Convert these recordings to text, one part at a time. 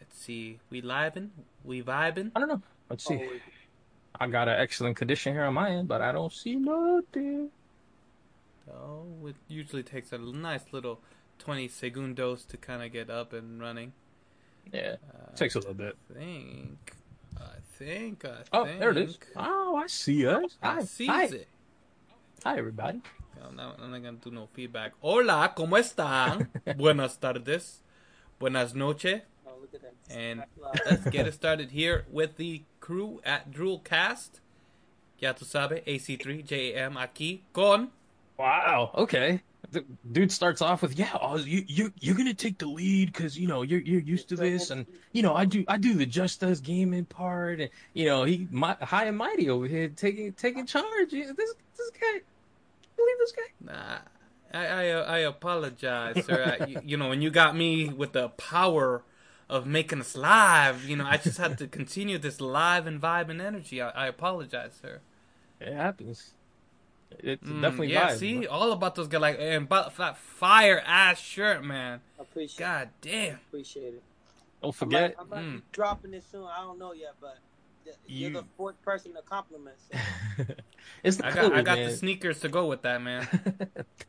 Let's see. We livin'? We vibing? I don't know. Let's see. Oh, I got an excellent condition here on my end, but I don't see nothing. Oh, it usually takes a nice little 20 segundos to kind of get up and running. Yeah, Uh, takes a little bit. I think. I think. I Oh, think. there it is. Oh, I see us. I Hi, sees hi, it. Hi, everybody. No, no, I'm not gonna do no feedback. Hola, ¿cómo están? Buenas tardes. Buenas noches. oh, look at that. And let's get it started here with the crew at Droolcast. Ya tu sabe, AC3JM aquí con. Wow. Okay. The dude starts off with, "Yeah, oh, you you you're gonna take the lead because you know you're you're used to this, and you know I do I do the just us gaming part, and you know he my, high and mighty over here taking taking charge. This this guy, believe this guy? Nah, I I, I apologize, sir. I, you, you know, when you got me with the power of making us live, you know, I just had to continue this live and vibe and energy. I, I apologize, sir. It happens. It's Mm, definitely yeah. vibe. See, all about those guys like and about that fire ass shirt, man. appreciate it. God damn. appreciate it. Don't I forget. might, I might Mm. be dropping this soon. I don't know yet, but th- you're You- the fourth person to compliment. So. it's the I got color, I got man. the sneakers to go with that, man.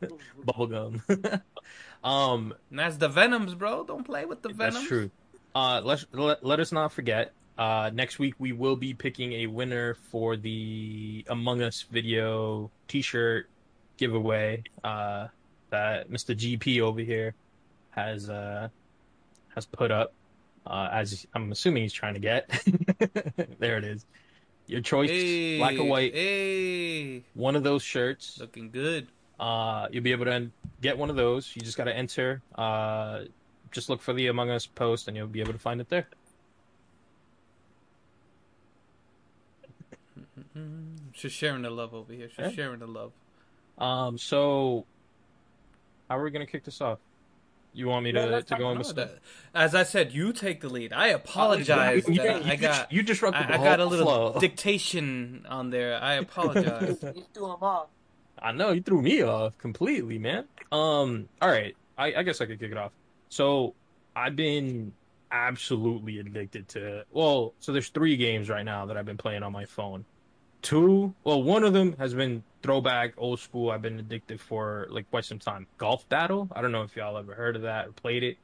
Bubblegum. um, And that's the Venoms, bro. Don't play with the Venoms. That's true. Uh, let's let, let us not forget. Uh, next week we will be picking a winner for the Among Us video T-shirt giveaway. Uh, that Mr. GP over here has uh has put up. Uh, as I'm assuming he's trying to get. there it is. Your choice, Hey, black or white. Hey, One of those shirts. looking good. Uh, you'll be able to get one of those. You just got to enter. Uh, just look for the Among Us post, and you'll be able to find it there. She's sharing the love over here. She's Yeah. sharing the love. Um, so how are we gonna kick this off? You want me to, let's to go on No, with that- as I said, you take the lead. I apologize. You, you, you, I got you disrupted I, the I got a little flow. dictation on there. I apologize. you threw him off. I know you threw me off completely, man. Um, all right, I, I guess I could kick it off. So I've been absolutely addicted to. Well, so there's three games right now that I've been playing on my phone. Two, well, one of them has been throwback, old school. I've been addicted for like quite some time. Golf Battle. I don't know if y'all ever heard of that or played it.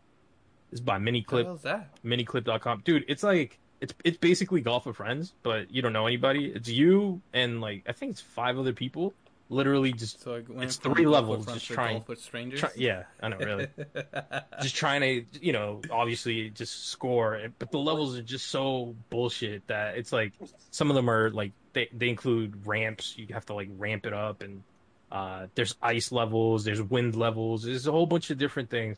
It's by What Miniclip. hell's that? miniclip.com. Dude, it's like it's it's basically golf with friends, but you don't know anybody. It's you and like I think it's five other people. Literally just So It's three levels, just trying- golf with strangers. try, yeah, I know really. just trying to, you know, obviously just score, but the levels are just so bullshit that it's like some of them are like they they include ramps. You have to like ramp it up and uh there's ice levels, there's wind levels, there's a whole bunch of different things.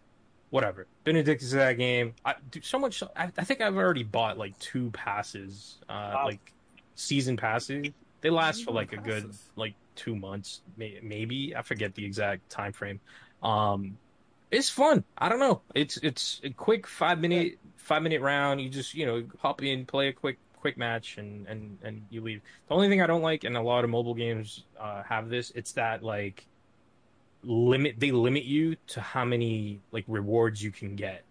Whatever. Been addicted to that game. I dude, so much. I, I think I've already bought like two passes, uh, Wow. like season passes. They last for Season like a good like two months, may, maybe. I forget the exact time frame. Um, it's fun. I don't know. It's it's a quick five minute five minute round. You just you know hop in, play a quick quick match, and and and you leave. The only thing I don't like, and a lot of mobile games uh, have this, it's that like limit. They limit you to how many like rewards you can get.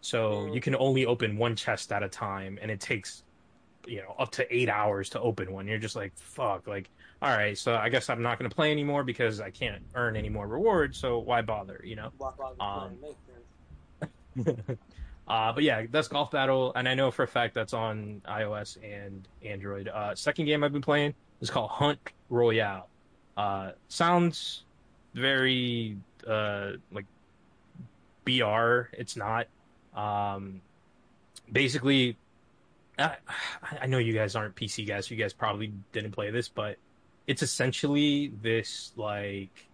So Mm. you can only open one chest at a time, and it takes you know up to eight hours to open one. You're just like fuck, like all right. So I guess I'm not going to play anymore because I can't earn any more rewards. So why bother? You know. Walk out Um, the makes sense. uh, but yeah, that's Golf Battle, and I know for a fact that's on iOS and Android. Uh, second game I've been playing is called Hunt Royale. Uh, sounds very uh, like BR. It's not. Um, basically, I, I know you guys aren't PC guys. So you guys probably didn't play this, but it's essentially this like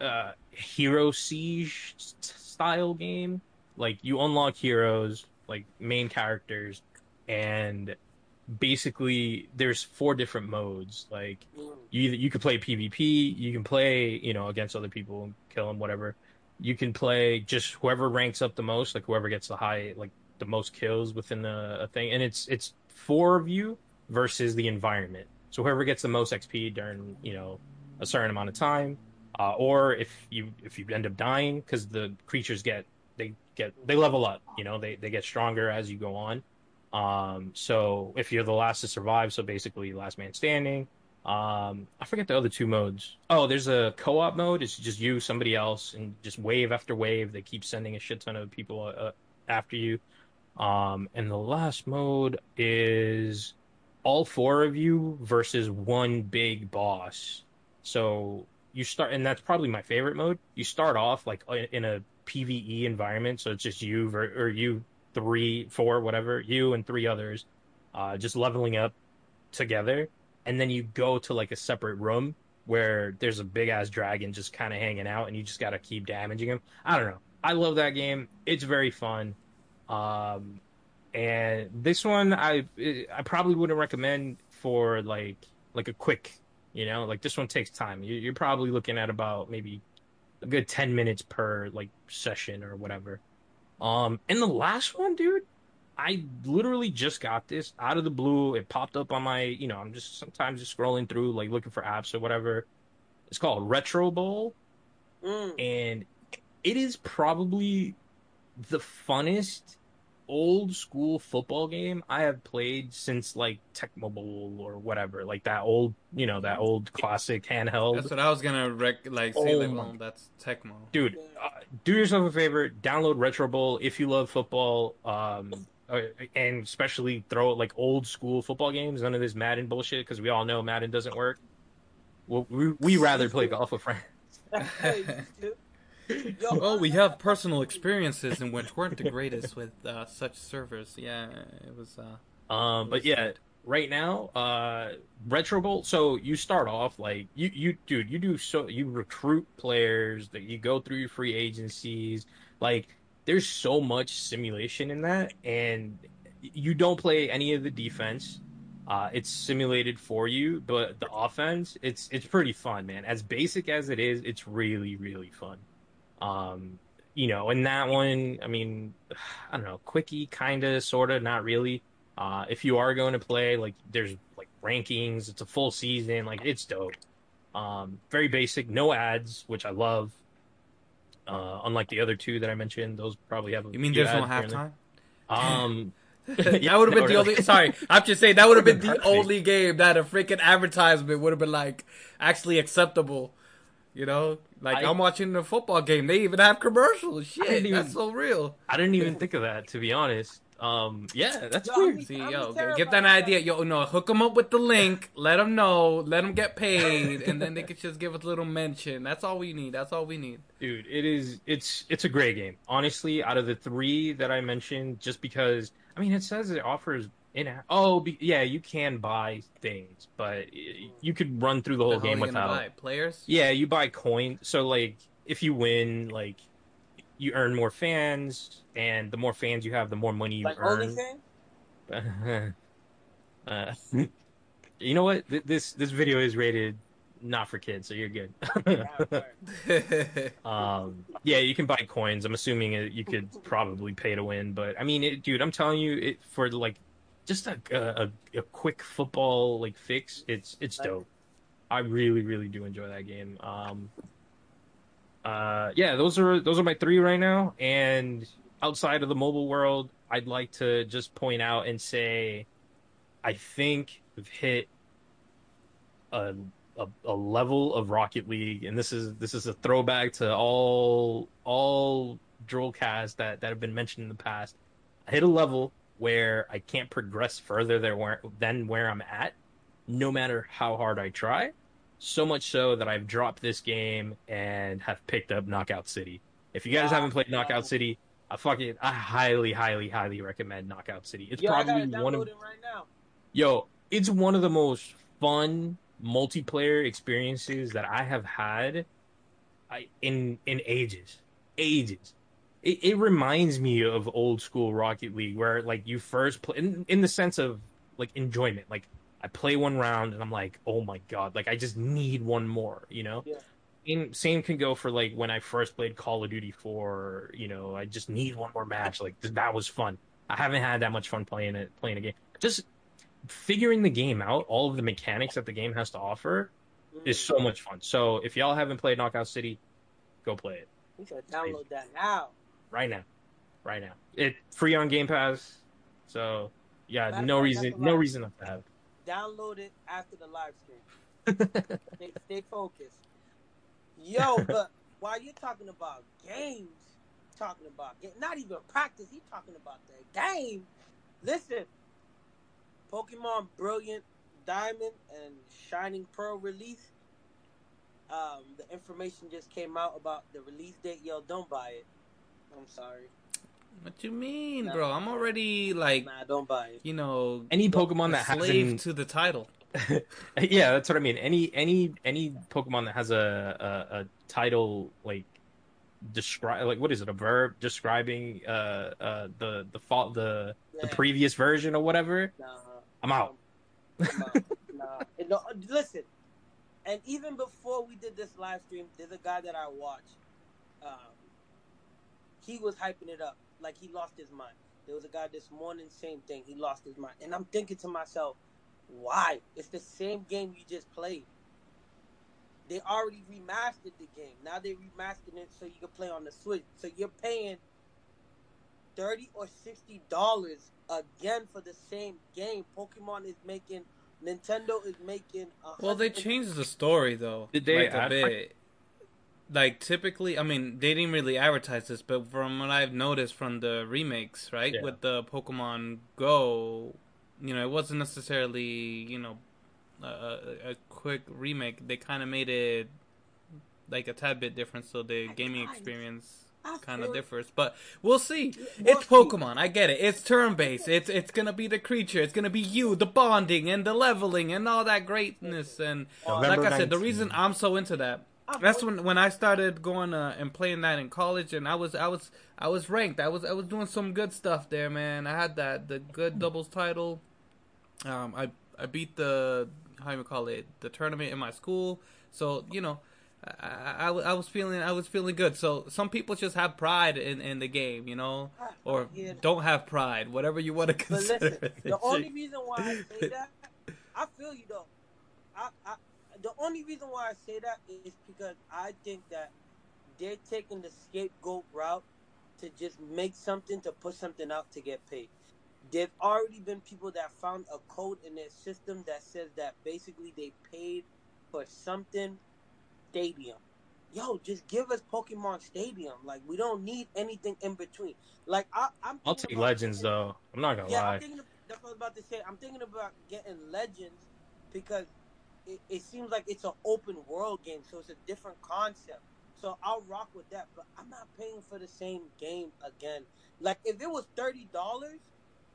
uh, hero siege style game. Like you unlock heroes, like main characters, and basically there's four different modes. Like you either, you can play PvP, you can play you know against other people, and kill them, whatever. You can play just whoever ranks up the most, like whoever gets the high, like the most kills within a, a thing, and it's it's four of you versus the environment. So whoever gets the most XP during you know a certain amount of time, uh, or if you if you end up dying because the creatures get get they level up. You know, they they get stronger as you go on. Um, so if you're the last to survive, so basically last man standing. Um, I forget the other two modes. Oh, there's a co-op mode. It's just you, somebody else, and just wave after wave. They keep sending a shit ton of people uh, after you. Um, and the last mode is all four of you versus one big boss. So you start, and that's probably my favorite mode. You start off like in a PVE environment, so it's just you ver- or you three, four, whatever, you and three others, uh, just leveling up together, and then you go to like a separate room where there's a big ass dragon just kind of hanging out, and you just gotta keep damaging him. I don't know. I love that game. It's very fun. Um, and this one I I probably wouldn't recommend for like like a quick, you know, like this one takes time. You, you're probably looking at about maybe a good ten minutes per like session or whatever. Um, and the last one, dude, I literally just got this out of the blue. It popped up on my, you know, I'm just sometimes just scrolling through like looking for apps or whatever. It's called Retro Bowl, Mm. and it is probably the funnest old school football game I have played since like Tecmo Bowl or whatever, like that old, you know, that old classic handheld. That's what I was gonna rec- like say. Oh like, my- well, that's Tecmo. dude uh, do yourself a favor download retro bowl if you love football um uh, and especially throw like old school football games none of this madden bullshit because we all know madden doesn't work well, we, we rather play golf with friends Yo, Oh, we have personal experiences in which weren't the greatest with uh, such servers. Yeah, it was. Uh, um but yeah right now uh retro bowl so you start off like you you dude you do so you recruit players that you go through your free agencies. Like there's so much simulation in that and you don't play any of the defense. Uh it's simulated for you but the offense it's it's pretty fun man. As basic as it is it's really really fun um you know and that one i mean i don't know quickie kind of sort of not really uh, if you are going to play, like there's like rankings, it's a full season, like it's dope. Um, very basic, no ads, which I love. Uh, unlike the other two that I mentioned, those probably have. A you mean there's no halftime? Um, that would have been no, the only. Sorry, I'm just saying that would have been the Perfect. only game that a freaking advertisement would have been like actually acceptable. You know, like I- I, am watching the football game. They even have commercials. Shit, didn't even- that's so real. I didn't even think of that to be honest. Um, yeah, that's Yo, weird. See, I'm yo, terrified give that of idea. Yo, no, hook them up with the link. Let them know. Let them get paid, and then they could just give us a little mention. That's all we need. That's all we need. dude it is it's it's a great game honestly out of the three that i mentioned just because i mean it says it offers in oh be, yeah you can buy things but you could run through the whole The game without buy? players. yeah you buy coins so like if you win like you earn more fans and the more fans you have the more money you like earn OnlyFans? uh, you know what Th- this this video is rated not for kids so you're good Um, yeah, you can buy coins. I'm assuming you could probably pay to win, but I mean, it, dude, I'm telling you, it for like just a, a a quick football like fix. It's it's dope. I really really do enjoy that game. Um, uh, yeah, those are those are my three right now. And outside of the mobile world, I'd like to just point out and say, I think we've hit a a, a level of Rocket League, and this is this is a throwback to all all drill casts that that have been mentioned in the past. I hit a level where I can't progress further there where, than where I'm at, no matter how hard I try. So much so that I've dropped this game and have picked up Knockout City. If you guys Wow. haven't played Knockout City, I fucking I highly, highly, highly recommend Knockout City. It's Yo, probably one of right now. Yo, it's one of the most fun multiplayer experiences that I have had I, in in ages, ages. It, it reminds me of old school Rocket League, where like you first play in, in the sense of like enjoyment. Like I play one round and I'm like, oh my god, like I just need one more, you know. Yeah. Same, same can go for like when I first played Call of Duty 4. You know, I just need one more match. Like th- that was fun. I haven't had that much fun playing it, playing a game. Just figuring the game out, all of the mechanics that the game has to offer, mm-hmm. is so much fun. So if y'all haven't played Knockout City, go play it We should download that now. Right now. right now. It free on Game Pass, so yeah, Matter no fact, reason, no lot. reason not to have. Download it after the live stream. Stay, stay focused. Yo, but while you're talking about games, talking about ga- not even practice, he's talking about the game. Listen, Pokemon Brilliant Diamond and Shining Pearl release. Um, the information just came out about the release date. Yo, don't buy it. I'm sorry. What do you mean, Nah. bro? I'm already like, Nah, don't buy it. you know, Any Pokemon a that slave hasn't, to the title. yeah, that's what I mean. Any any any Pokemon that has a a, a title like describe like what is it a verb describing uh uh the the fault the the previous version or whatever. Nah, I'm out. I'm out. nah. And no, listen, and even before we did this live stream, there's a guy that I watch. Um, he was hyping it up like he lost his mind. There was a guy this morning, same thing. He lost his mind, and I'm thinking to myself, why? It's the same game you just played. They already remastered the game. Now they remastered it so you can play on the Switch. So you're paying thirty or sixty dollars again for the same game. Pokemon is making, Nintendo is making. a Well, they changed the story though. Did they like a add- bit? Like typically, I mean, they didn't really advertise this, but from what I've noticed from the remakes, right, Yeah. with the Pokemon Go, you know, it wasn't necessarily, you know, a, a, a quick remake. They kind of made it like a tad bit different, so the gaming Nice. experience kind of differs. But we'll see. We'll It's see. Pokemon. I get it. It's turn based. It's it's gonna be the creature. It's gonna be you, the bonding and the leveling and all that greatness. And November like I said, the reason I'm so into that. That's when when I started going uh, and playing that in college, and I was I was I was ranked. I was I was doing some good stuff there, man. I had that the good doubles title. Um, I I beat the how you call it the tournament in my school. So you know, I, I, I was feeling I was feeling good. So some people just have pride in, in the game, you know, or Yeah. don't have pride, whatever you want to But consider. listen, the only reason why I say that, I feel you though. I, I, only reason why I say that is because I think that they're taking the scapegoat route to just make something to put something out to get paid. There've already been people that found a code in their system that says that basically they paid for something stadium. Yo, just give us Pokemon Stadium. Like we don't need anything in between. Like I, I'm. I'll take Legends though. I'm not gonna yeah, lie. I'm thinking. That's what I was about to say. I'm thinking about getting Legends because it, it seems like it's an open world game, so it's a different concept. So I'll rock with that, but I'm not paying for the same game again. Like if it was thirty dollars,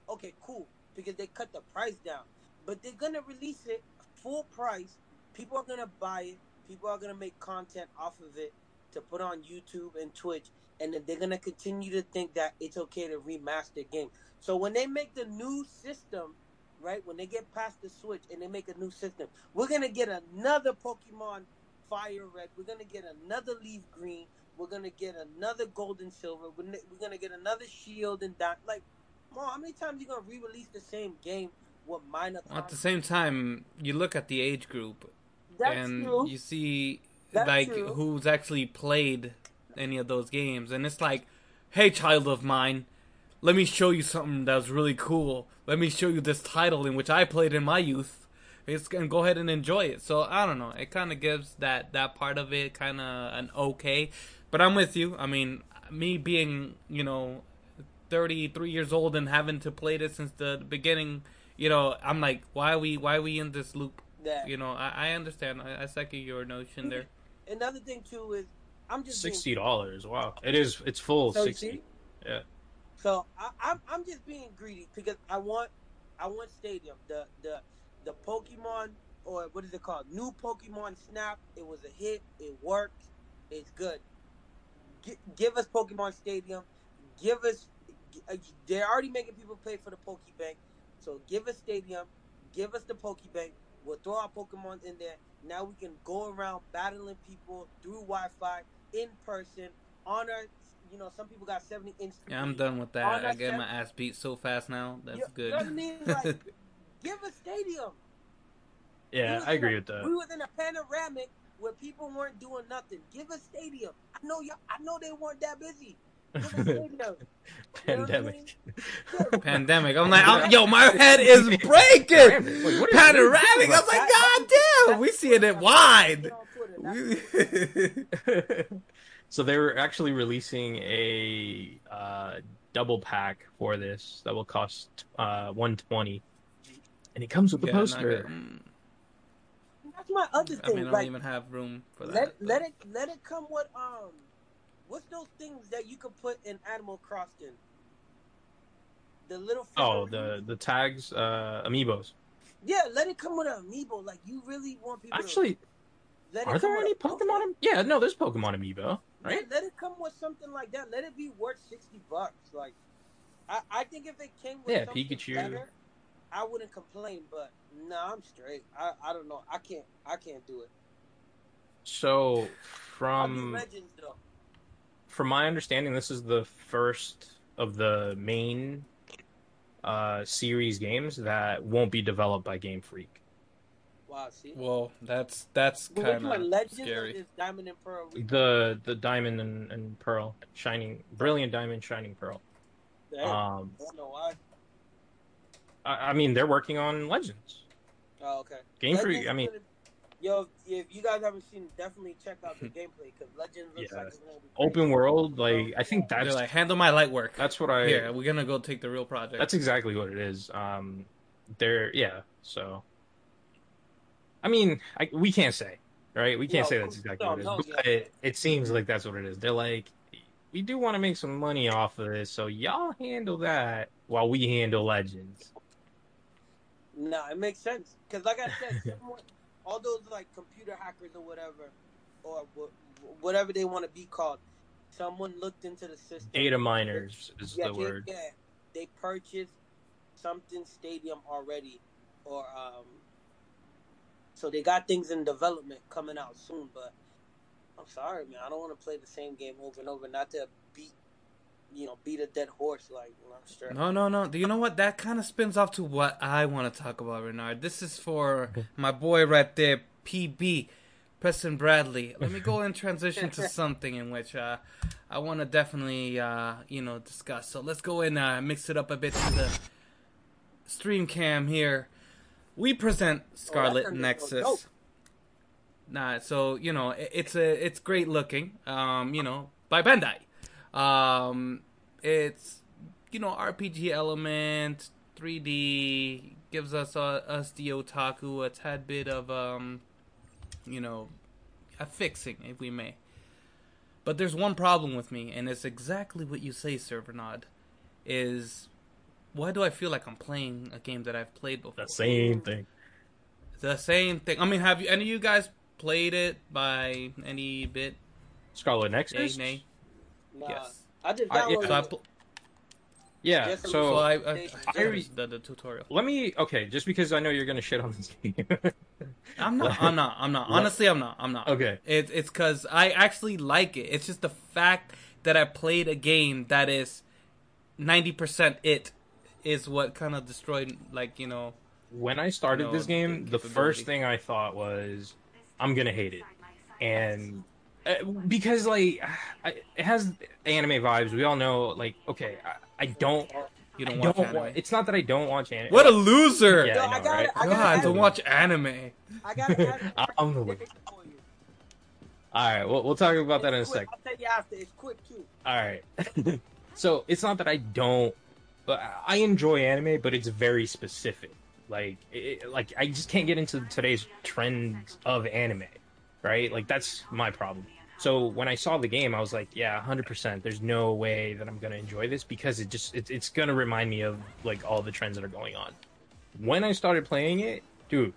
okay, cool, because they cut the price down. But they're gonna release it full price. People are gonna buy it. People are gonna make content off of it to put on YouTube and Twitch, and then they're gonna continue to think that it's okay to remaster game. So when they make the new system, right? When they get past the Switch and they make a new system, we're gonna get another Pokemon Fire Red. We're gonna get another Leaf Green. We're gonna get another Gold and Silver. We're gonna, we're gonna get another Shield and Di- like, Mom, how many times you gonna re-release the same game with minor? At the same time, you look at the age group That's and true. you see That's like true. who's actually played any of those games and it's like hey child of mine let me show you something that's really cool let me show you this title in which i played in my youth it's and go ahead and enjoy it so i don't know it kind of gives that that part of it kind of an okay but i'm with you i mean me being you know 33 years old and having to play this since the beginning you know i'm like why are we why are we in this loop that. you know, I, I understand. I, I second your notion there. Another thing too is I'm just Sixty dollars. Wow. It is. It's full So sixty. see? Yeah. So I, I'm I'm just being greedy because I want I want Stadium the the the Pokemon or what is it called new Pokemon Snap. It was a hit. It worked. It's good. Gi- give us Pokemon Stadium. Give us. uh, They're already making people pay for the Pokebank. So give us Stadium. Give us the Pokebank. We'll throw our Pokemon in there. Now we can go around battling people through Wi-Fi in person on our. You know, some people got 70 inch. Yeah, I'm done with that. I that's get it? my ass beat so fast now. That's You- good. you know what I mean? Like, Give a stadium. Yeah, was I agree a- with that. We was in a panoramic where people weren't doing nothing. Give a stadium. I know y'all. I know they weren't that busy. with a stadium. You know what I mean? Pandemic. Pandemic. I'm like, I'm, yo, my head is breaking. Wait, what is- Panoramic. I was like, God damn, we seeing it wide. Get on Twitter. That's- We- so they were actually releasing a uh, double pack for this that will cost uh, 120 and it comes with the Yeah, poster. Mm, That's my other I thing. mean, I don't like, even have room for that. let let it let it come with um, what's those things that you could put in Animal Crossing? The little. Oh, the the tags, uh, amiibos. Yeah, let it come with an amiibo. Like you really want people. Actually, to let are there any Pokemon? am- Yeah, no, there's Pokemon amiibo, right? Yeah, let it come with something like that. Let it be worth sixty bucks. Like, I, I think if it came with Yeah, something Pikachu. better, I wouldn't complain. But no, I'm straight. I, I don't know. I can't I can't do it. So, from Legends from my understanding, this is the first of the main uh, series games that won't be developed by Game Freak. Wow, see. Well, that's that's kind one, of Legends scary. is Diamond and Pearl? The the diamond and, and pearl, shining, brilliant diamond, shining pearl. Damn, Um, I don't know why. I, I mean, they're working on Legends. Oh, okay. Game Legends Freak. I mean, gonna- Yo, if you guys haven't seen, definitely check out the gameplay because Legends looks Yeah. like it's gonna be crazy. open world. Like I think They're that's like, handle my light work. that's what I. Yeah, we're gonna go take the real project. That's exactly what it is. Um, they're yeah. So, I mean, I, we can't say, right? We can't No, say that's exactly no, what it is. no, but yeah. it, it seems like that's what it is. They're like, we do want to make some money off of this, so y'all handle that while we handle Legends. Nah, it makes sense because, like I said, someone, all those like computer hackers or whatever, or wh- whatever they want to be called, someone looked into the system. Data miners is yeah, the they, word. Yeah, they purchased something stadium already, or um, so they got things in development coming out soon. But I'm sorry, man, I don't want to play the same game over and over. Not to beat, you know, beat a dead horse. Like, you know, I'm. No, no, no. Do you know what? That kind of spins off to what I want to talk about, Renard. This is for my boy right there, PB, Preston Bradley. Let me go and transition to something in which uh, I want to definitely, uh, you know, discuss. So let's go and uh, mix it up a bit to the stream cam here. We present Scarlet sounds Nexus. dope. Nah, so you know it, it's a it's great looking. Um, you know by Bandai. Um, it's you know RPG element, 3D gives us uh, us the otaku a tad bit of um, you know, a fixing if we may. But there's one problem with me, and it's exactly what you say, Servernod. Is why do I feel like I'm playing a game that I've played before? The same thing. The same thing. I mean, have you any of you guys played it by any bit? Scarlet Yay, Nexus. nay? Nah, Yes. I just I- yeah. So I, it. Yeah. Just so So I, I, I- I the, the tutorial. let me. Okay, just because I know you're gonna shit on this game. I'm not. I'm not. I'm not. Honestly, I'm not. I'm not. Okay. It, it's because I actually like it. It's just the fact that I played a game that is ninety percent it is what kind of destroyed. Like you know. when I started No, this game, the the first thing I thought was, I'm gonna hate it, and uh, because like I, it has anime vibes. We all know, like, okay, I, I don't, You I don't watch don't anime. wa- It's not that I don't watch anime. what a loser! Yeah, Yo, I I know, got right? it. I God, it. to watch anime. I got it. I'm the loser. All right, we'll we'll talk about that in a quick. sec. I'll tell you after. It's quick too. All right. so it's not that I don't, but I enjoy anime, but it's very specific. Like, it, like I just can't get into today's trends of anime, right? Like that's my problem. So when I saw the game, I was like, yeah, hundred percent. There's no way that I'm gonna enjoy this because it just it, it's gonna remind me of like all the trends that are going on. When I started playing it, dude,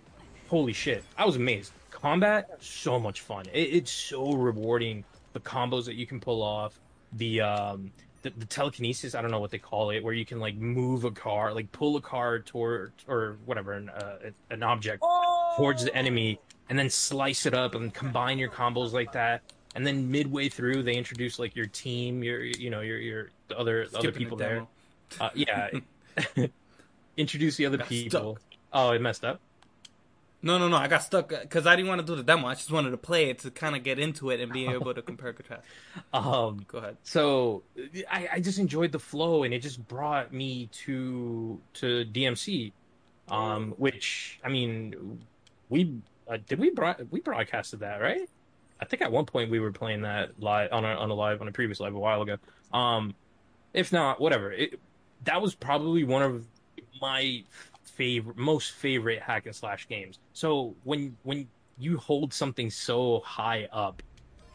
holy shit, I was amazed. Combat, so much fun. It, it's so rewarding. The combos that you can pull off, the um, the, the telekinesis. I don't know what they call it, where you can like move a car, like pull a car toward or whatever, an, uh, an object Oh! towards the enemy, and then slice it up and combine your combos like that. And then midway through, they introduce like your team, your you know your your the other the other people the there. Uh, yeah, introduce the other Got people. Oh, it messed up. No, no, no. I got stuck because I didn't want to do the demo. I just wanted to play it to kind of get into it and be able to compare contrast. Um, Go ahead. so I, I just enjoyed the flow and it just brought me to to DMC um which I mean we uh, did we broad, we broadcasted that right I think at one point we were playing that live on a on a live on a previous live a while ago um if not whatever it, that was probably one of my favorite most favorite hack and slash games so when when you hold something so high up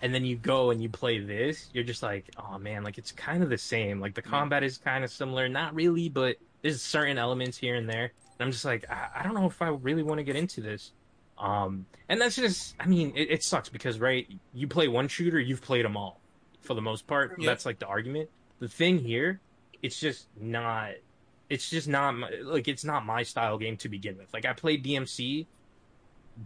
and then you go and you play this, you're just like, oh man, like it's kind of the same. Like the combat is kind of similar, not really, but there's certain elements here and there. And I'm just like, I, I don't know if I really want to get into this. Um, and that's just, I mean, it, it sucks because right, you play one shooter, you've played them all for the most part. Yeah. That's like the argument. The thing here, it's just not. It's just not my, like it's not my style game to begin with. Like I played DMC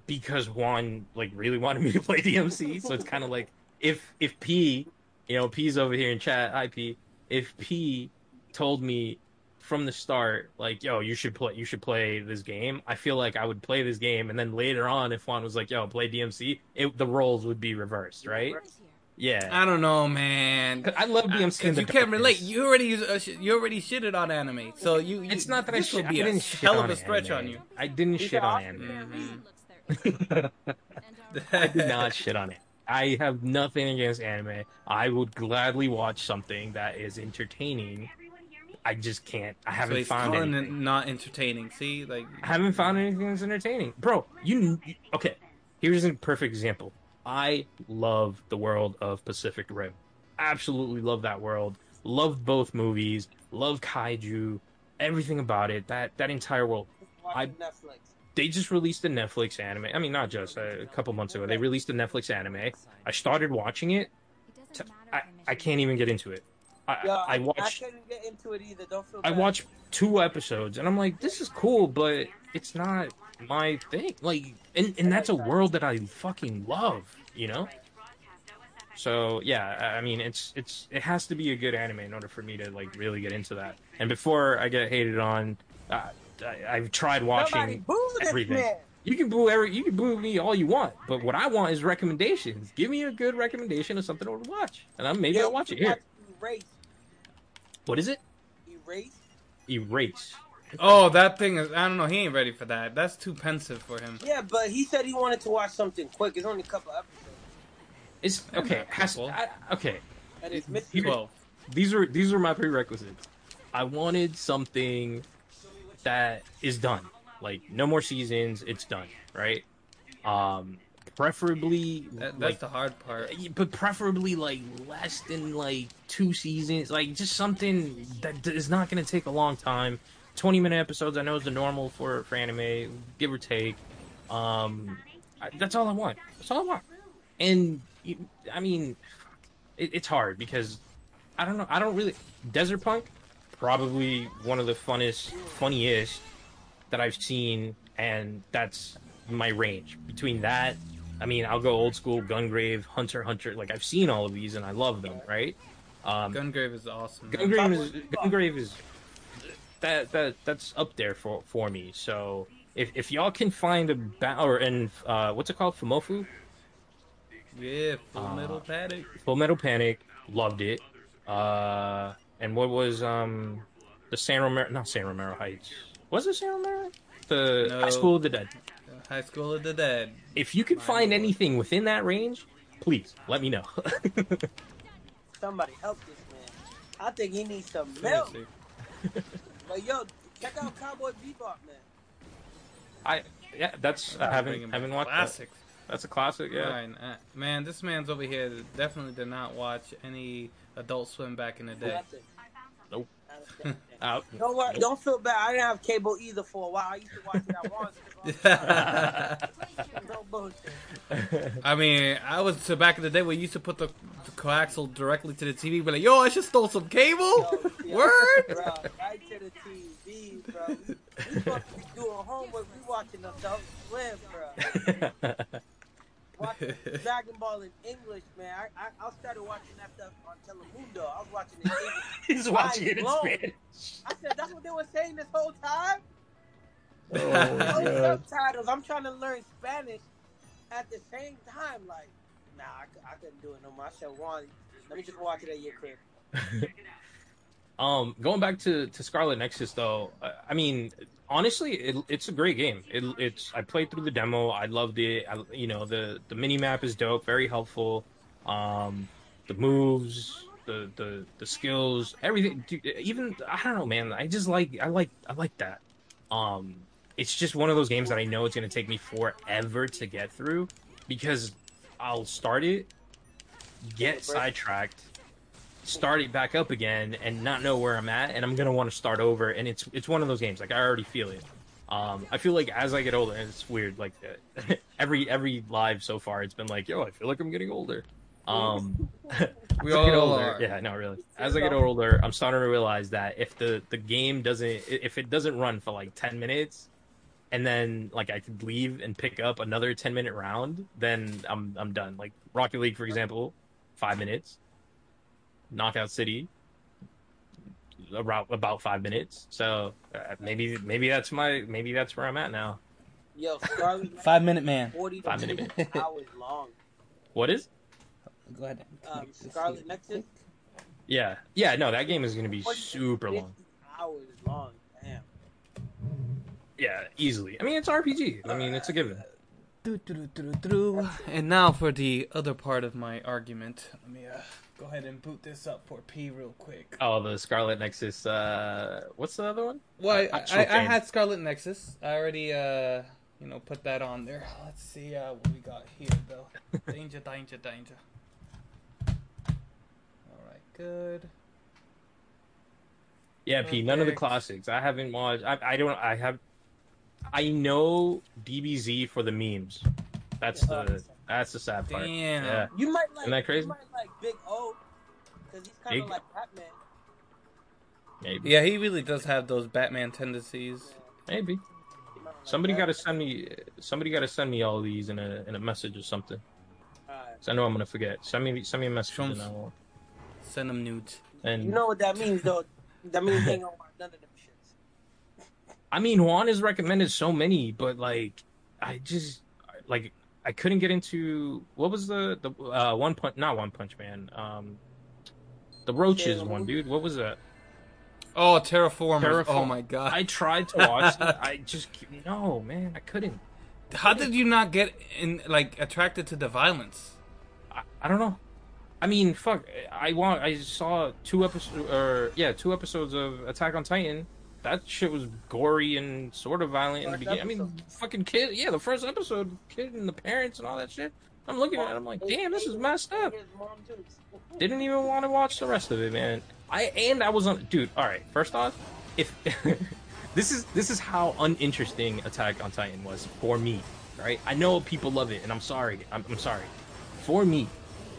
because Juan like really wanted me to play DMC. So it's kind of like if if P, you know, P's over here in chat. Hi P. If P told me from the start, like, yo, you should play, you should play this game. I feel like I would play this game, and then later on, if Juan was like, yo, play DMC, it, the roles would be reversed, right? Yeah. I don't know, man. I love DMC. in Because you can't relate. You already uh, sh- you already shitted on anime, so you. you It's not that I, this will shit, I be a didn't shit hell of a stretch anime. on you. I didn't He's shit on awesome. anime. Mhm. I did not shit on it. I have nothing against anime. I would gladly watch something that is entertaining. I just can't. I haven't he's found calling anything. it not entertaining. See, like I haven't found anything that's entertaining, bro. You okay? Here's a perfect example. I love the world of Pacific Rim. Absolutely love that world. Love both movies. Love kaiju. Everything about it. That that entire world. Watching Netflix. They just released a Netflix anime. I mean, not just uh, a couple months ago. They released a Netflix anime. I started watching it. T- I, I can't even get into it. I, Yeah, I watched I couldn't get into it either. Don't feel bad. I watched two episodes and I'm like, this is cool, but it's not my thing. Like, and, and that's a world that I fucking love, you know? So yeah, I mean, it's it's it has to be a good anime in order for me to like really get into that. And before I get hated on, uh, I, I've tried watching. everything. You can boo every, you can boo me all you want, but what I want is recommendations. Give me a good recommendation of something to watch, and I'm maybe Yeah, I'll watch it here. Erase. What is it? Erase. Erase. Oh, that thing is. I don't know. He ain't ready for that. That's too pensive for him. Yeah, but he said he wanted to watch something quick. It's only a couple episodes, It's okay. not Has. I, okay. and it's It- missing. Twelve. These are these are my prerequisites. I wanted something that is done. Like no more seasons. It's done. Right. Um. Preferably That, that's like, the hard part. but preferably like less than like two seasons. Like just something that is not going to take a long time. Twenty minute episodes. I know is the normal for for anime, give or take. Um. I, that's all I want. That's all I want. And you- I mean, it, it's hard because I don't know. I don't really Desert Punk, probably one of the funnest, funniest that I've seen, and that's my range between that. I mean, I'll go old school Gungrave, Hunter Hunter. Like I've seen all of these and I love them. Right? Um, Gungrave is awesome. Gungrave is Gungrave is that that that's up there for for me. So if if y'all can find a ba- or and uh, what's it called, Fumoffu, Yeah, Full Uh, Metal Panic. Full Metal Panic, loved it. Uh, and what was um the San Romero? Not San Romero Heights. Was it San Romero? The No. High School of the Dead. High School of the Dead. If you can My find lord. anything within that range, please let me know. Somebody help this man. I think he needs some milk. Seriously. But yo, check out Cowboy Bebop, man. I yeah, that's I haven't haven't back. watched that. classics. That's a classic. Yeah. Fine. Uh, man, this man's over here definitely did not watch any Adult Swim back in the day. Nothing. Nope. Out. Don't worry, don't feel bad. I didn't have cable either for a while. I used to watch it at once. No bullshit. I mean, I was so back in the day we used to put the, the coaxial directly to the TV, be like, "Yo, I should stole some cable." Yo, yo, Word. Bro, right to the TV, bro. We supposed to be doing homework. We watching Adult Swim, bro. Watching Dragon Ball in English, man. I, I, I started watching that stuff on Telemundo. I was watching it. He's watching it in Spanish. I said, that's what they were saying this whole time? Oh No subtitles. I'm trying to learn Spanish at the same time. Like, nah, I, I couldn't do it no more. I said, Juan, let me just watch it at your crib. Um, going back to to Scarlet Nexus though, uh, I mean, honestly, it, it's a great game. It, it's I played through the demo. I loved it. I, you know, the the mini map is dope, very helpful. Um, the moves, the the the skills, everything. Dude, even I don't know, man. I just like I like I like that. Um, it's just one of those games that I know it's gonna take me forever to get through because I'll start it, get sidetracked, start it back up again and not know where I'm at, and I'm gonna want to start over. And it's it's one of those games. Like I already feel it. Um, I feel like as I get older, and it's weird. Like uh, every every live so far, it's been like, yo, I feel like I'm getting older. Um, We I get all older, are. yeah, no, really. As I get older, I'm starting to realize that if the the game doesn't, if it doesn't run for like ten minutes, and then like I could leave and pick up another ten minute round, then I'm I'm done. Like Rocket League, for example, five minutes. Knockout City, about about five minutes. So uh, maybe maybe that's my maybe that's where I'm at now. Yo, Scarlet Five minute man. 40 to Five minute 50 hours long. What is? Go ahead. Um, Scarlet Nexus, Yeah, yeah. No, that game is gonna be super long. Hours long. Yeah, easily. I mean, it's RPG. I mean, it's a given. Do. And now for the other part of my argument. Let me uh, go ahead and boot this up for P real quick. Oh, the Scarlet Nexus. Uh, what's the other one? Well, I, Uh, I, I had Scarlet Nexus. I already, uh, you know, put that on there. Let's see uh, what we got here, though. danger, danger, danger. All right, good. Yeah, P. None of the classics. I haven't watched. I, I don't. I have. I know DBZ for the memes. That's the. That's the sad part. Damn. Yeah. You might like. Isn't that crazy? You might like Big O, because he's kind Big- of like Batman. Maybe. Yeah, he really does have those Batman tendencies. Maybe. Like Somebody that. got to send me. Somebody got to send me all these in a in a message or something. Alright. 'Cause I know I'm gonna forget. Send me send me a message Show 'em- and I'll. Send them nudes. And You know what that means, though. That means they ain't gonna watch none of them shits. I mean, Juan has recommended so many, but like, I just like I couldn't get into what was the the uh, one punch not one punch man um the roaches Sailor one dude. What was that? Oh, Terra Formars. Terraform- Oh my god. I tried to watch it. I just no man I couldn't. How did you not get in like attracted to the violence? I, I don't know. I mean fuck I want I saw two episodes or yeah two episodes of Attack on Titan that shit was gory and sort of violent in the beginning I mean fucking kid yeah the first episode kid and the parents and all that shit I'm looking at it I'm like damn this is messed up His mom, too. didn't even want to watch the rest of it, man. I and I was on, dude. All right, first off, if this is this is how uninteresting Attack on Titan was for me, right? I know people love it, and I'm sorry. I'm, I'm sorry. For me,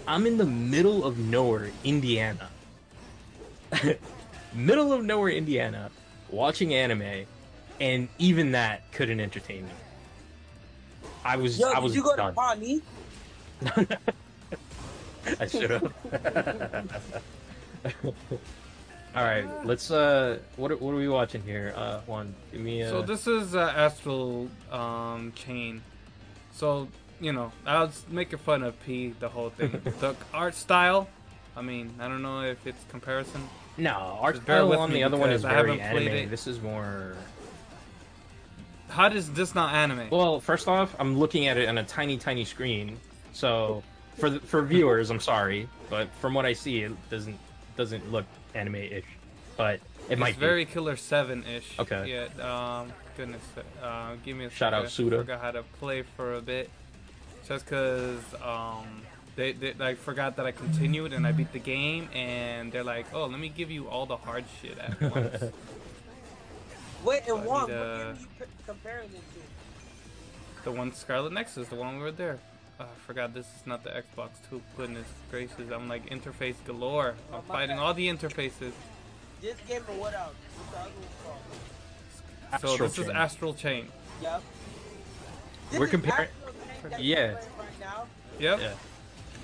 I'm in the middle of nowhere, Indiana. middle of nowhere, Indiana, watching anime, and even that couldn't entertain me. I was Yo, I did you go done. to Pawnee? I should have. All right, let's. Uh, what are, what are we watching here? Uh, one, give me. Uh, So this is uh, Astral um, Chain. So you know, I was making fun of P the whole thing. the art style. I mean, I don't know if it's comparison. No, bear on the other one is very anime. This is more. How does this not anime? Well, first off, I'm looking at it on a tiny, tiny screen. So for the, for viewers, I'm sorry, but from what I see, it doesn't doesn't look anime-ish. But it might it's be. very Killer Seven ish. Okay. Yeah. Um. Goodness. Uh. Give me a Shout out second. Suda. Forgot how to play for a bit. Just cause um they, they I forgot that I continued and I beat the game and they're like, oh, let me give you all the hard shit at once. Wait, So I and one, need, what uh, game you comparing it to? the one Scarlet Nexus, the one we were there. Uh, I forgot this is not the Xbox too. Goodness gracious, I'm like interface galore. I'm Oh, fighting bad. all the interfaces. This game or what else? What's the other one called? So Astral this is Astral Chain. Yep. This We're comparing- Astral Chain that Yeah. Right now? Yep. Yeah.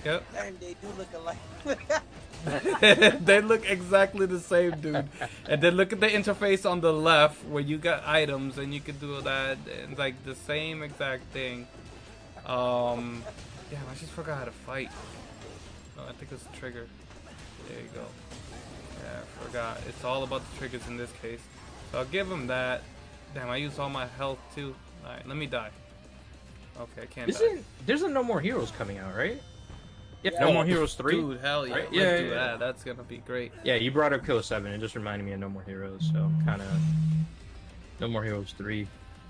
Yep. And they do look alike. they look exactly the same, dude. And then look at the interface on the left where you got items and you can do that. It's like the same exact thing. Um, damn, I just forgot how to fight. Oh, I think it's the trigger. There you go. Yeah, I forgot. It's all about the triggers in this case. So I'll give him that. Damn, I used all my health too. Alright, let me die. Okay, I can't. Isn't there's No More Heroes coming out, right? Yep, Yeah. No More Heroes three. Dude, hell yeah. Right? Let's Yeah, yeah, yeah. that. That's gonna be great. Yeah, you brought up Killer Seven. It just reminded me of No More Heroes. So kind of No More Heroes three,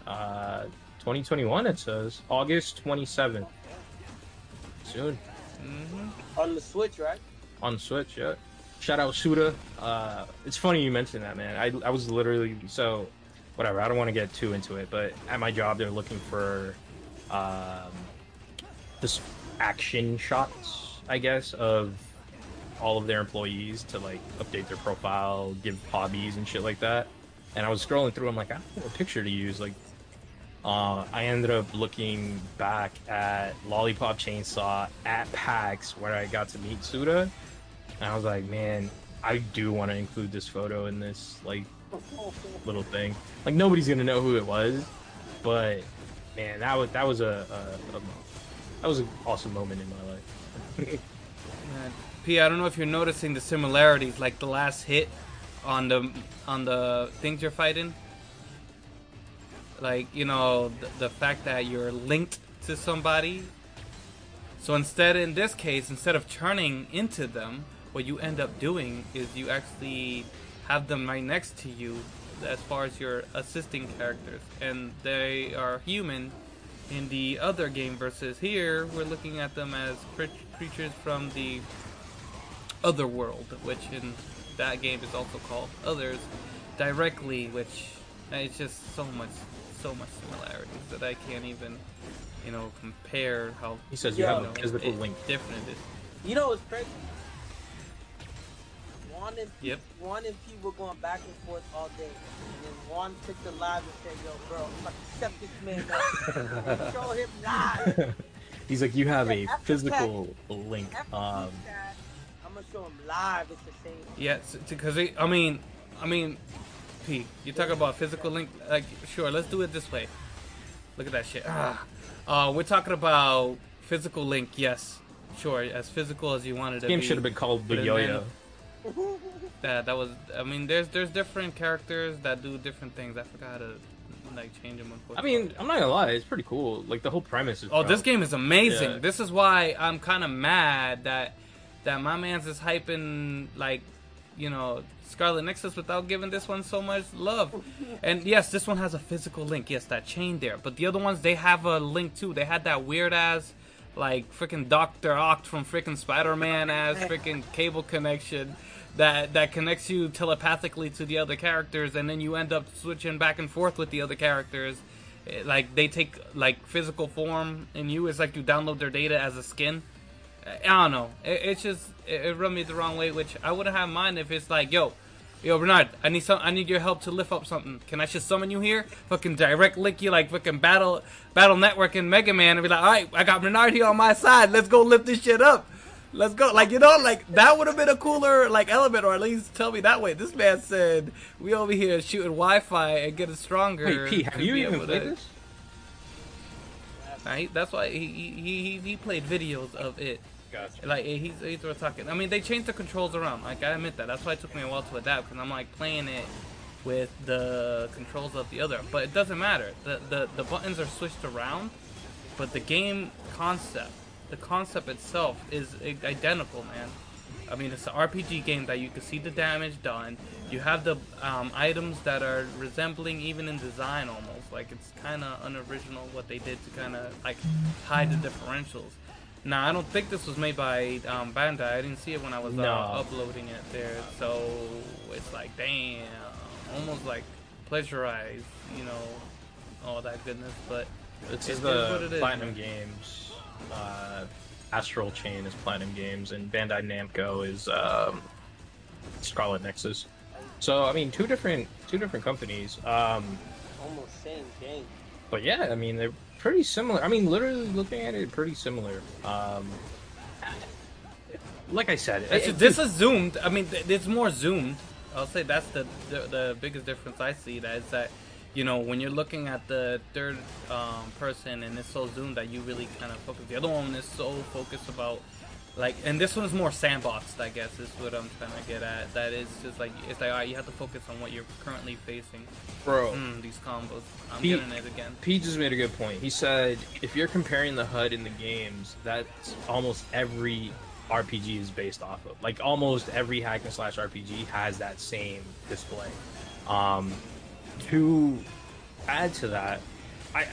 uh, 2021. It says August 27th. Soon hmm On the Switch, right? on the Switch. Yeah. Shout out Suda. Uh, it's funny you mentioned that, man. I I was literally so whatever. I don't want to get too into it, but at my job they're looking for um, this action shots, I guess, of all of their employees to like update their profile, give hobbies and shit like that. And I was scrolling through. I'm like, I don't know what picture to use. Like, uh, I ended up looking back at Lollipop Chainsaw at PAX where I got to meet Suda, and I was like, man, I do want to include this photo in this like little thing. Like nobody's gonna know who it was, but man, that was that was a, a, a that was an awesome moment in my life. Man, P, I don't know if you're noticing the similarities, like the last hit on the on the things you're fighting. Like you know the, the fact that you're linked to somebody. So instead, in this case, instead of turning into them, what you end up doing is you actually have them right next to you, as far as your assisting characters, and they are human. In the other game versus here, we're looking at them as cre- creatures from the other world, which in that game is also called Others, directly, which uh, it's just so much, so much similarities that I can't even, you know, compare how He says you Yeah. have you a know, physical it- link. different it is. You know what's crazy? Juan and P, Yep. Juan and P were going back and forth all day. And then Juan took the live and said, "Yo, bro, I'm about to set this man up. Show him live. He's like, you have a Yeah, after physical link. After Um, he said, I'm gonna show him live. It's the same. Yes, because I mean, I mean, P, you talk about physical link. Like, sure, let's do it this way. Look at that shit. Ah, uh, we're talking about physical link. Yes, sure, as physical as you wanted to game be. should have been called the Yo-Yo. then- That that was. I mean, there's there's different characters that do different things. I forgot how to like change them. I mean, I'm not gonna lie, it's pretty cool. Like the whole premise is. Oh, this game is amazing. Yeah. This is why I'm kind of mad that that my man's is hyping like, you know, Scarlet Nexus without giving this one so much love. and yes, this one has a physical link. Yes, that chain there. But the other ones they have a link too. They had that weird ass like freaking Doctor Ock from freaking Spider Man as freaking cable connection. That, that connects you telepathically to the other characters, and then you end up switching back and forth with the other characters Eh, like they take like physical form in you. It's like you download their data as a skin. I I don't know. It, it's just it, it rubbed me the wrong way, which I wouldn't have mind if it's like, yo, yo, Bernard, I need some, I need your help to lift up something. Can I just summon you here? Fucking direct link you like fucking battle, battle network and Mega Man, and be like, all right, I got Bernard here on my side. Let's go lift this shit up. Let's go. Like you know, like that would have been a cooler like element, or at least tell me that way. This man said we over here shooting Wi-Fi and getting stronger. Wait, P, have you even played to- this? Right? That's why he he, he he played videos of it. Gotcha. Like he's he's talking. I mean, they changed the controls around. Like I admit that. That's why it took me a while to adapt because I'm like playing it with the controls of the other. But it doesn't matter. The the the buttons are switched around, but the game concept, the concept itself is identical, man. I mean, it's an RPG game that you can see the damage done. You have the um, items that are resembling even in design almost. Like it's kind of unoriginal what they did to kind of like hide the differentials. Now I don't think this was made by um, Bandai. I didn't see it when I was uh, uploading it there. So it's like damn, almost like pleasurized, you know, all that goodness. But It's It is the what it is, Platinum man. Games. Uh, Astral Chain is Platinum Games, and Bandai Namco is um, Scarlet Nexus. So I mean, two different two different companies. Um, Almost same game. but yeah, I mean they're pretty similar. I mean, literally looking at it, pretty similar. Um, like I said, it- this is zoomed. I mean, it's more zoomed. I'll say that's the, the the biggest difference I see. That is that, you know, when you're looking at the third um, person and it's so zoomed that you really kind of focus. The other one is so focused about, like, and this one is more sandboxed. I guess is what I'm trying to get at. That is just like it's like all right, you have to focus on what you're currently facing. bro. Mm, these combos. I'm He- getting it again. Pete just made a good point. He said if you're comparing the HUD in the games, that's almost every RPG is based off of. Like almost every hack and slash RPG has that same display. Um, to add to that, I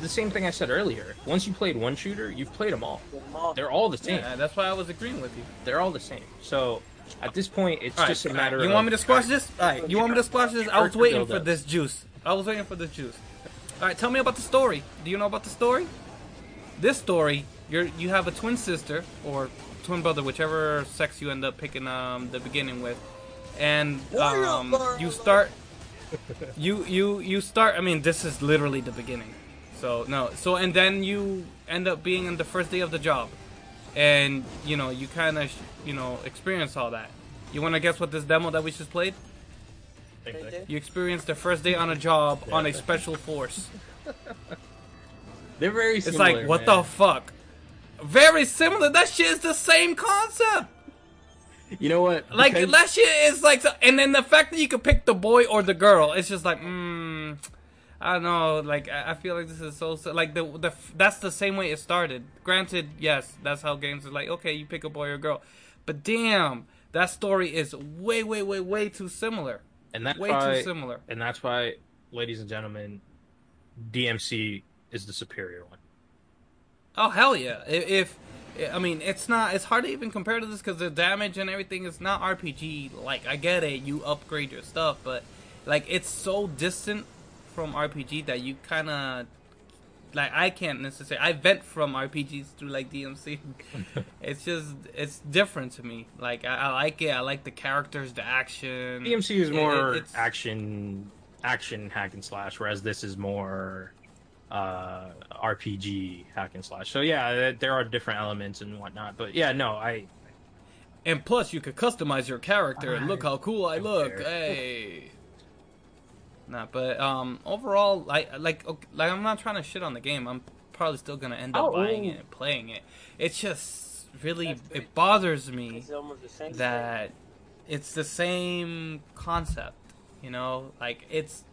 the same thing I said earlier. Once you played one shooter, you've played them all. They're all the same. Yeah, that's why I was agreeing with you. They're all the same. So at this point, it's All right, just a matter. right, You of, want me to squash this? All right. You want me to squash this? I was waiting for this juice. I was waiting for this juice. All right. Tell me about the story. Do you know about the story? This story, you're you have a twin sister or twin brother, whichever sex you end up picking um the beginning with, and um you start. You you you start. I mean, this is literally the beginning. So no. So and then you end up being in the first day of the job, and you know you kind of you know experience all that. You want to guess what this demo that we just played? You experience the first day on a job on a special force. They're very. Similar, it's like what man. the fuck? Very similar. That shit is the same concept. You know what? Like Because- that shit is like, and then the fact that you could pick the boy or the girl, it's just like, mm, I don't know. Like I I feel like this is so so- like the the that's the same way it started. Granted, yes, that's how games are like. Okay, you pick a boy or a girl, but damn, that story is way way way way too similar. and that's Way why, too similar. And that's why, ladies and gentlemen, DMC is the superior one. Oh hell yeah! If, if I mean, it's not. It's hard to even compare to this because the damage and everything is not RPG. Like I get it, you upgrade your stuff, but like it's so distant from RPG that you kind of like I can't necessarily. I vent from RPGs through like DMC. it's just it's different to me. Like I, I like it. I like the characters, the action. DMC is more it- it's- action, action hack and slash, whereas this is more uh, RPG hack and slash. So yeah, there are different elements and whatnot. But yeah, no, I And plus, you could customize your character and look how cool I look. care. Hey. Nah, but um, overall, like, like, okay, like, I'm not trying to shit on the game. I'm probably still gonna end up Oh, buying oh. it and playing it. It's just really, it bothers me It's almost the that it's the same concept. You know, like it's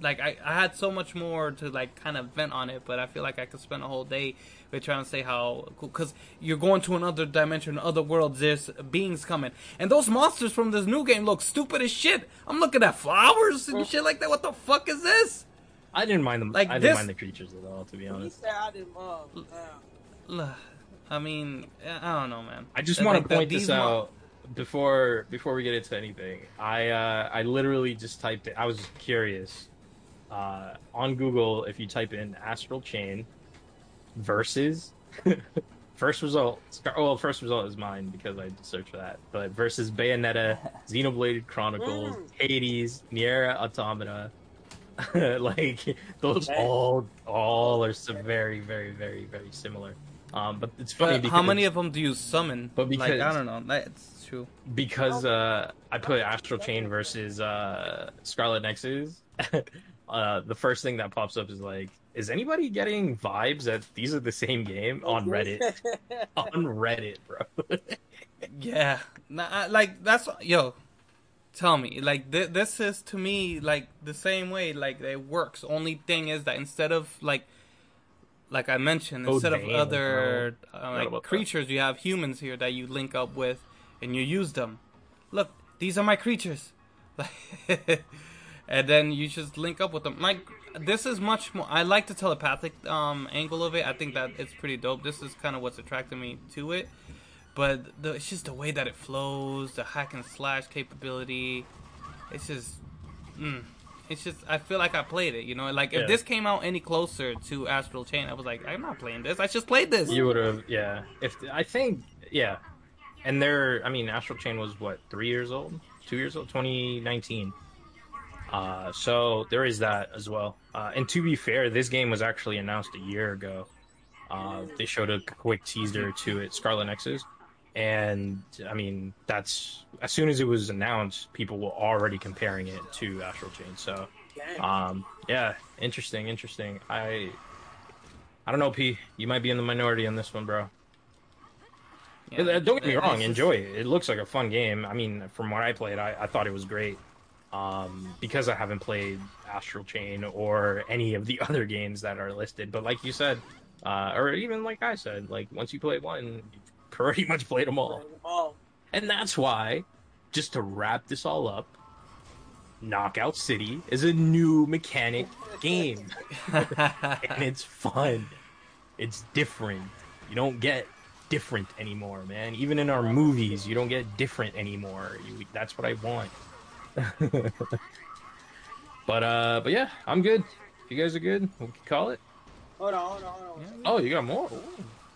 like I, I had so much more to like kind of vent on it, but I feel like I could spend a whole day with trying to say how cool because you're going to another dimension, other worlds. There's beings coming, and those monsters from this new game look stupid as shit. I'm looking at flowers and shit like that. What the fuck is this? I didn't mind them. Like I didn't this- mind the creatures at all, to be He honest. said I didn't. Uh, I mean, I don't know, man. I just want the- to point these this mon- out before before we get into anything. I uh, I literally just typed it. I was curious. Uh, on Google, if you type in Astral Chain versus first result, Scar- well, first result is mine because I searched for that. But versus Bayonetta, Xenoblade Chronicles, Mm. Hades, Nier Automata. like those Okay. all all are so very very very very similar. Um, but it's funny But because how many of them do you summon? But like because- I don't know. That's true. because uh, I put Astral Chain versus uh, Scarlet Nexus. Uh, the first thing that pops up is like, is anybody getting vibes that these are the same game on Reddit? on Reddit, bro. Yeah, nah, like that's yo. Tell me, like th- this is to me like the same way. Like it works. Only thing is that instead of like, like I mentioned, Oh, instead of other uh, about like that. creatures, you have humans here that you link up with, and you use them. Look, these are my creatures. and then you just link up with them. Like this is much more. I like the telepathic um, angle of it. I think that it's pretty dope. This is kind of what's attracting me to it. But the, it's just the way that it flows, the hack and slash capability. It's just, mm, it's just. I feel like I played it. You know, like if Yeah. this came out any closer to Astral Chain, I was like, I'm not playing this. I just played this. you would have, yeah. If I think, yeah. And they're, I mean, Astral Chain was what three years old, two years old, 2019. Uh, so there is that as well. Uh, and to be fair, this game was actually announced a year ago. Uh, they showed a quick teaser to it, Scarlet Nexus. and I mean that's as soon as it was announced, people were already comparing it to Astral Chain. So, um, yeah, interesting, interesting. I, I don't know, P. You might be in the minority on this one, bro. Yeah, Don't get me wrong, enjoy it. It looks like a fun game. I mean, from what I played, I, I thought it was great. Um, because I haven't played Astral Chain or any of the other games that are listed. But like you said, uh, or even like I said, like once you play one, you've pretty much played them all. And that's why, just to wrap this all up, Knockout City is a new mechanic game. and it's fun. It's different. You don't get different anymore, man. Even in our movies, you don't get different anymore. You, that's what I want. but uh, but yeah, I'm good. If you guys are good, we can call it. hold on, hold on, hold on. Yeah. Oh, you got more. Ooh.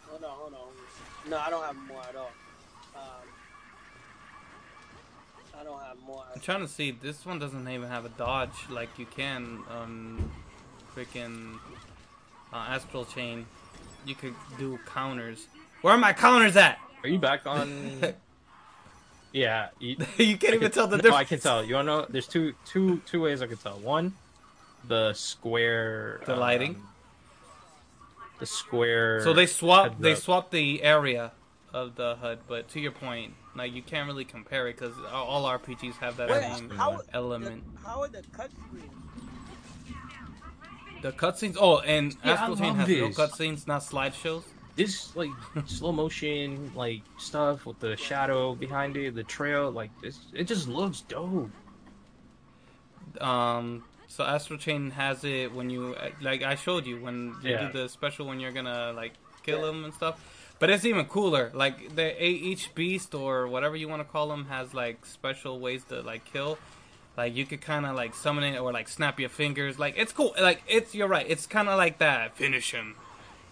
Hold on, hold on. No, I don't have more at all. Um, I don't have more. I'm trying to see. This one doesn't even have a dodge like you can on freaking uh, Astral Chain. You could do counters. Where are my counters at? Are you back on? yeah. You, you can't I even can- tell the no, difference. I can tell. You wanna know? There's two, two, two ways I can tell. One, the square. The lighting? um, the square. So they swap. heads They up. swap the area of the HUD. But to your point, like you can't really compare it because all RPGs have that Wait, same how, element. The, how are the cutscenes? The cutscenes. Oh, and Yeah, Astral Chain has real this. cutscenes, not slideshows. This like slow motion like stuff with the shadow behind it, the trail, like this, it just looks dope. Um, so Astral Chain has it when you like I showed you when you Yeah. do the special when you're gonna like kill Yeah. them and stuff. But it's even cooler. Like the each beast or whatever you want to call them has like special ways to like kill. Like you could kind of like summon it or like snap your fingers. Like it's cool. Like it's you're right. It's kind of like that. Finish him.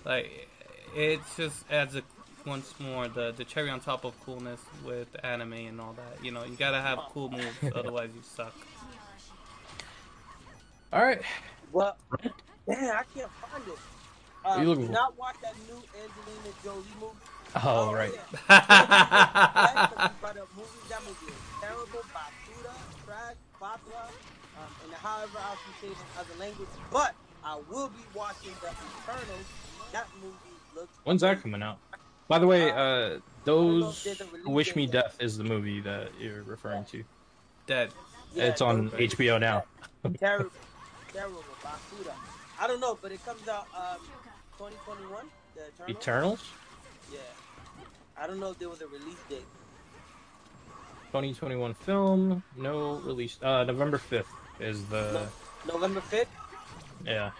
Like it just adds a once more the the cherry on top of coolness with anime and all that. You know you gotta have cool moves, otherwise you suck. All right, Well, damn, I can't find it. Uh, you looking did for? not watch that new Angelina Jolie movie. oh right, Yeah. Right? 'Cause we brought up movies. That movie is terrible, basura, trash, fatwa, um, and however else you say it in other language. But I will be watching The Eternals. That movie looks. When's that coming out? By the way, uh, those there's a release Who Wish Me. Death is the movie that you're referring to. Dead. Yeah, it's on those- HBO now. Terrible, terrible, basura. I don't know, but it comes out um 2021. The Eternals. Eternals, Yeah. I don't know if there was a release date. 2021 film, no release. Uh, November 5th is the November 5th. yeah.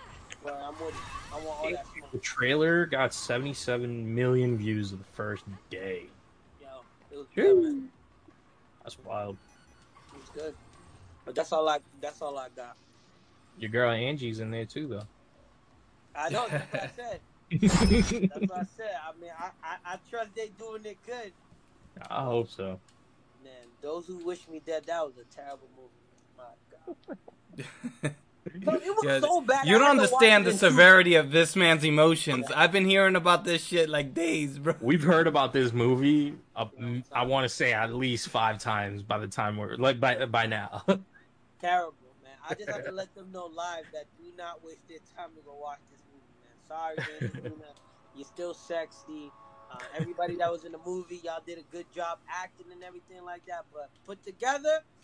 Well, I'm with it. I want all that. The trailer got 77 million views the first day. Yo, it was good, man. That's wild. It was good. But that's all I. That's all I got. Your girl Angie's in there too, though. I know. That's what I said. That's what I said. I mean, I, I, I trust they doing it good. I hope so. Man, those who wish me dead. That was a terrible movie. My God. Bro, it was Yeah, so bad. You don't had to watch understand the in two- severity of this man's emotions. I've been hearing about this shit like days, bro. We've heard about this movie. Uh, I want to say at least five times by the time we're like by by now. Terrible, man. I just have to let them know live that do not waste their time to go watch this movie, man. Sorry, man. You're still sexy. Uh, everybody that was in the movie, y'all did a good job acting and everything like that. But put together, nah,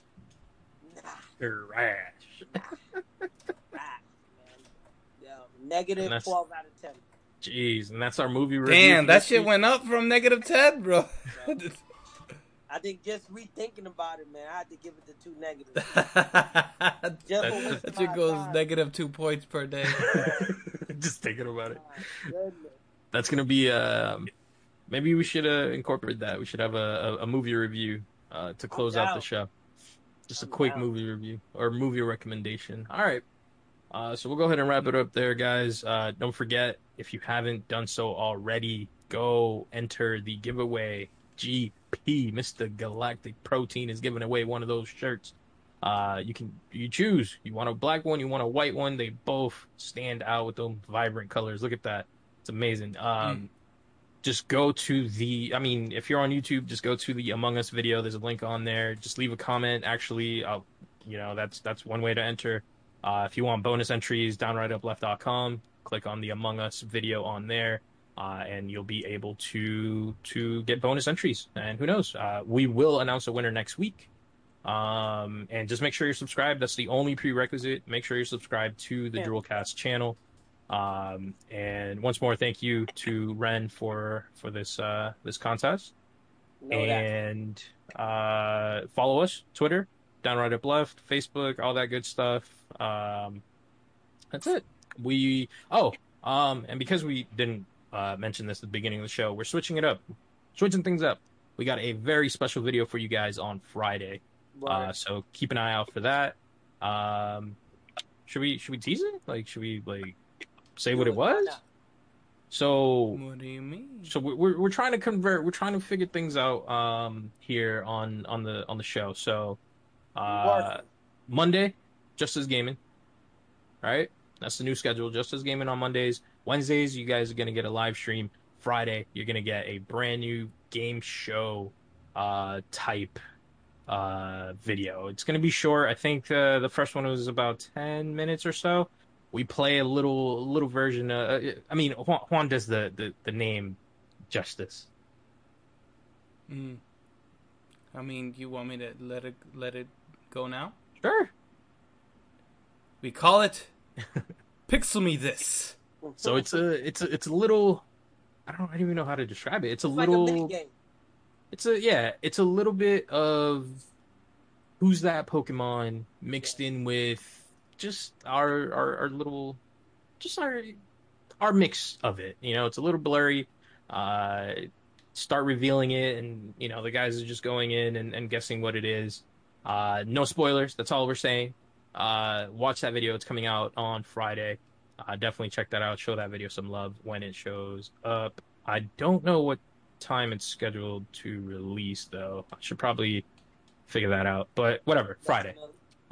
Trash. crap, man. Yo, negative And that's- 12 out of 10. Jeez, and that's our movie review. Damn, that shit week. went up from negative ten, bro. I think just rethinking about it, man, I had to give it the two negatives. Just That's- wasting that shit goes time. negative two points per day. Just thinking about it. My. That's gonna be um, maybe we should uh, incorporate that. We should have a, a, a movie review uh, to close out the show. Just a quick movie review or movie recommendation. All right. Uh, so we'll go ahead and wrap it up there, guys. Uh, don't forget if you haven't done so already, go enter the giveaway. GP, Mr. Galactic Protein is giving away one of those shirts. Uh, you can you choose. You want a black one, you want a white one. They both stand out with those vibrant colors. Look at that. It's amazing. Um, just go to the. I mean, if you're on YouTube, just go to the Among Us video. There's a link on there. Just leave a comment. Actually, you know, that's that's one way to enter. Uh, if you want bonus entries, downrightUpleft.com. Click on the Among Us video on there, uh, and you'll be able to to get bonus entries. And who knows? Uh, we will announce a winner next week. Um, and just make sure you're subscribed. That's the only prerequisite. Make sure you're subscribed to the Yeah. Drillcast channel. Um, and once more, thank you to Ren for for this uh, this contest. And uh, follow us Twitter, downright up left, Facebook, all that good stuff. Um, that's it. We oh um, and because we didn't uh, mention this at the beginning of the show, we're switching it up, switching things up. We got a very special video for you guys on Friday. Uh, so keep an eye out for that. Um, should we should we tease it? Like, should we like say what it was? not? So What do you mean? so we- we're we're trying to convert. We're trying to figure things out um here on on the on the show. So uh Working. Monday, just as gaming. Right? That's the new schedule. Just as gaming on Mondays. Wednesdays, you guys are gonna get a live stream. Friday, you're gonna get a brand new game show uh type uh video. It's gonna be short. I think uh, the first one was about ten minutes or so. We play a little little version. Uh, I mean, Juan, Juan does the, the the name justice. Mm. I mean, you want me to let it let it go now? Sure. We call it Pixel Me This. So it's a it's a it's a little. I don't I don't even know how to describe it. It's a It's like little. a game. It's a yeah. It's a little bit of who's that Pokemon mixed in with just our our, our little just our our mix of it. You know, it's a little blurry. Uh, start revealing it, and you know the guys are just going in and, and guessing what it is. Uh, no spoilers. That's all we're saying. Uh, watch that video. It's coming out on Friday. Uh, definitely check that out. Show that video some love when it shows up. I don't know what time it's scheduled to release though. I should probably figure that out. But whatever, Friday.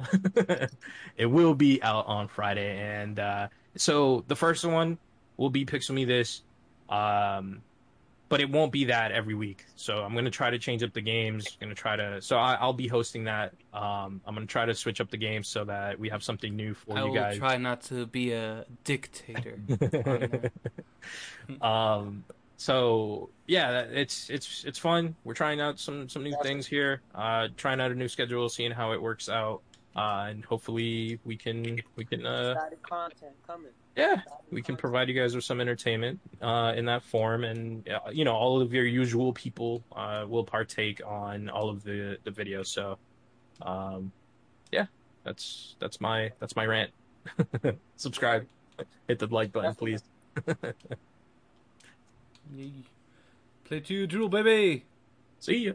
Definitely. it will be out on Friday, and uh, so the first one will be Pixel Me This, um, but it won't be that every week. So I'm gonna try to change up the games. Gonna try to. So I, I'll be hosting that. Um, I'm gonna try to switch up the games so that we have something new for I you will guys. try not to be a dictator. um so yeah it's it's it's fun we're trying out some some new things here uh trying out a new schedule seeing how it works out uh and hopefully we can we can uh content coming. yeah we can provide you guys with some entertainment uh in that form. And uh, you know all of your usual people uh will partake on all of the the videos. So um yeah that's that's my that's my rant. Subscribe. Hit the like button please. Play to you, Drool, baby! see ya